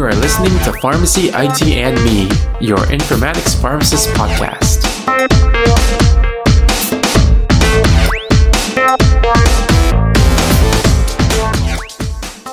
You are listening to Pharmacy IT and Me, your informatics pharmacist podcast.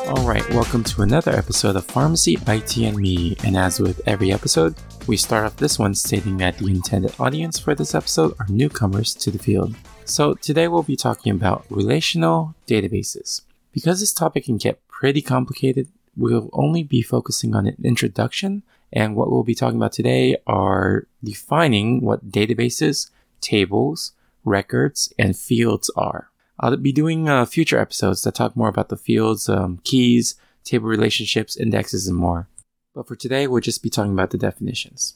All right, welcome to another episode of Pharmacy IT and Me. And as with every episode, we start off this one stating that the intended audience for this episode are newcomers to the field. So today we'll be talking about relational databases. Because this topic can get pretty complicated, we'll only be focusing on an introduction. And what we'll be talking about today are defining what databases, tables, records, and fields are. I'll be doing uh, future episodes that talk more about the fields, um, keys, table relationships, indexes, and more. But for today, we'll just be talking about the definitions.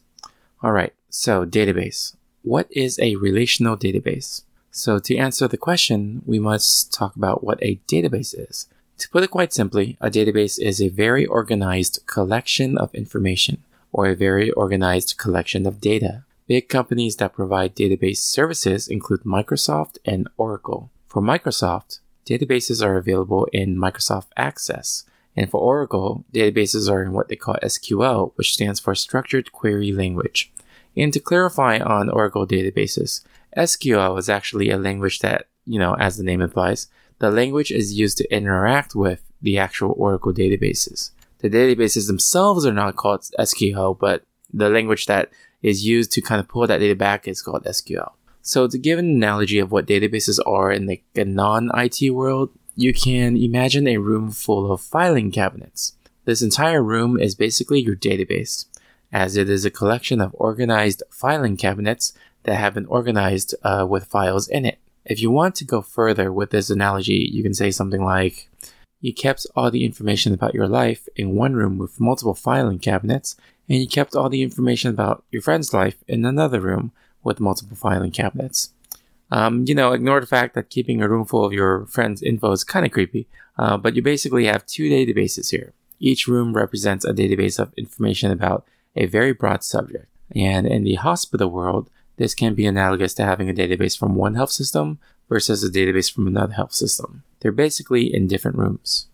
All right, so database. What is a relational database? So to answer the question, we must talk about what a database is. To put it quite simply, a database is a very organized collection of information or a very organized collection of data. Big companies that provide database services include Microsoft and Oracle. For Microsoft, databases are available in Microsoft Access, and for Oracle, databases are in what they call SQL, which stands for Structured Query Language. And to clarify on Oracle databases, SQL is actually a language that, you know, as the name implies, the language is used to interact with the actual Oracle databases. The databases themselves are not called SQL, but the language that is used to kind of pull that data back is called SQL. So to give an analogy of what databases are in the, the non-IT world, you can imagine a room full of filing cabinets. This entire room is basically your database, as it is a collection of organized filing cabinets that have been organized uh, with files in it. If you want to go further with this analogy, you can say something like, you kept all the information about your life in one room with multiple filing cabinets, and you kept all the information about your friend's life in another room with multiple filing cabinets. Um, you know, ignore the fact that keeping a room full of your friend's info is kind of creepy, uh, but you basically have two databases here. Each room represents a database of information about a very broad subject. And in the hospital world, this can be analogous to having a database from one health system versus a database from another health system. They're basically in different rooms.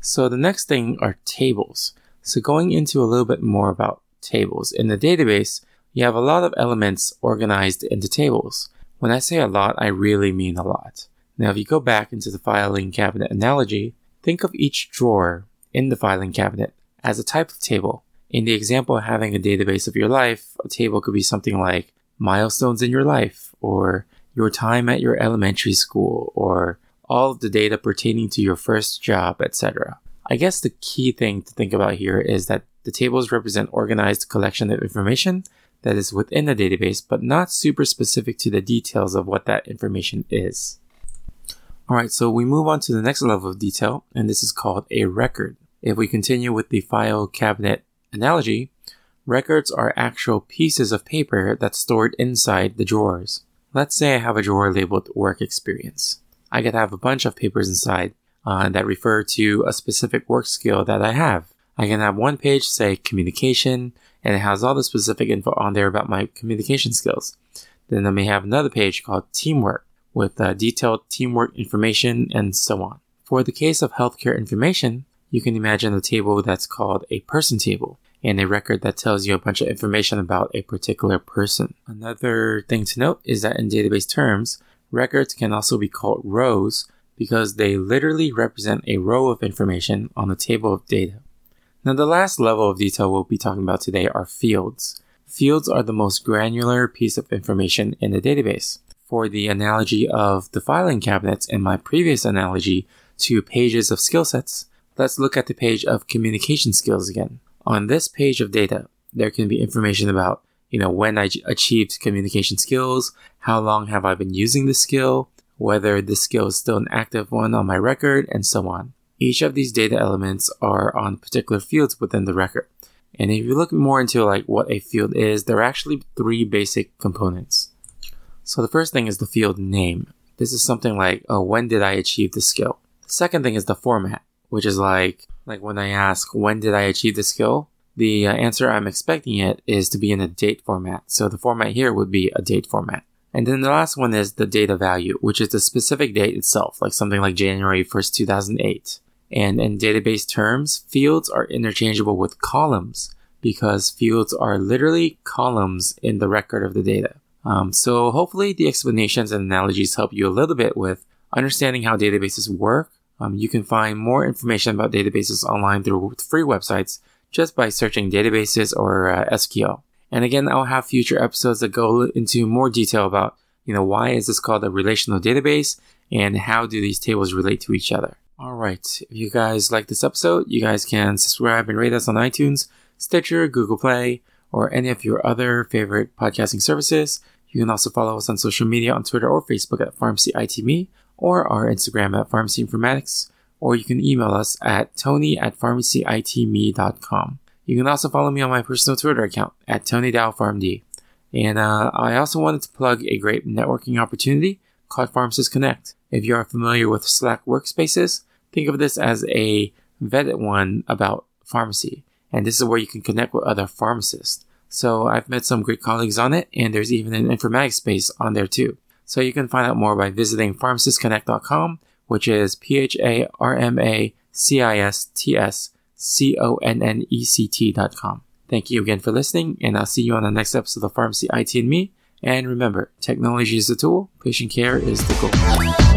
So the next thing are tables. So going into a little bit more about tables. In the database, you have a lot of elements organized into tables. When I say a lot, I really mean a lot. Now, if you go back into the filing cabinet analogy, think of each drawer in the filing cabinet as a type of table. In the example of having a database of your life, a table could be something like milestones in your life, or your time at your elementary school, or all of the data pertaining to your first job, etc. I guess the key thing to think about here is that the tables represent organized collection of information that is within the database, but not super specific to the details of what that information is. Alright, so we move on to the next level of detail, and this is called a record. If we continue with the file cabinet analogy, Records are actual pieces of paper that's stored inside the drawers. Let's say I have a drawer labeled work experience. I could have a bunch of papers inside uh, that refer to a specific work skill that I have. I can have one page say communication and it has all the specific info on there about my communication skills. Then I may have another page called teamwork with uh, detailed teamwork information and so on. For the case of healthcare information, you can imagine a table that's called a person table and a record that tells you a bunch of information about a particular person. Another thing to note is that in database terms, records can also be called rows because they literally represent a row of information on a table of data. Now, the last level of detail we'll be talking about today are fields. Fields are the most granular piece of information in the database. For the analogy of the filing cabinets in my previous analogy to pages of skill sets, let's look at the page of communication skills again. On this page of data, there can be information about, you know, when I achieved communication skills, how long have I been using the skill, whether the skill is still an active one on my record, and so on. Each of these data elements are on particular fields within the record. And if you look more into like what a field is, there are actually three basic components. So the first thing is the field name. This is something like, oh, when did I achieve the skill? The second thing is the format, which is like, like when I ask, when did I achieve the skill? The uh, answer I'm expecting it is to be in a date format. So the format here would be a date format. And then the last one is the data value, which is the specific date itself, like something like January 1st, 2008. And in database terms, fields are interchangeable with columns because fields are literally columns in the record of the data. Um, so hopefully the explanations and analogies help you a little bit with understanding how databases work. Um, you can find more information about databases online through free websites just by searching databases or uh, SQL. And again, I'll have future episodes that go into more detail about, you know, why is this called a relational database and how do these tables relate to each other. All right. If you guys like this episode, you guys can subscribe and rate us on iTunes, Stitcher, Google Play, or any of your other favorite podcasting services. You can also follow us on social media on Twitter or Facebook at PharmacyITME or our Instagram at Pharmacy Informatics, or you can email us at tony at pharmacyitme.com. You can also follow me on my personal Twitter account at TonyDaoPharmD. And uh, I also wanted to plug a great networking opportunity called Pharmacists Connect. If you are familiar with Slack workspaces, think of this as a vetted one about pharmacy. And this is where you can connect with other pharmacists. So I've met some great colleagues on it, and there's even an informatics space on there too. So you can find out more by visiting pharmacistsconnect.com, which is P H A R M A C I S T S C O N N E C T.com. Thank you again for listening, and I'll see you on the next episode of Pharmacy IT and Me. And remember, technology is the tool, patient care is the goal.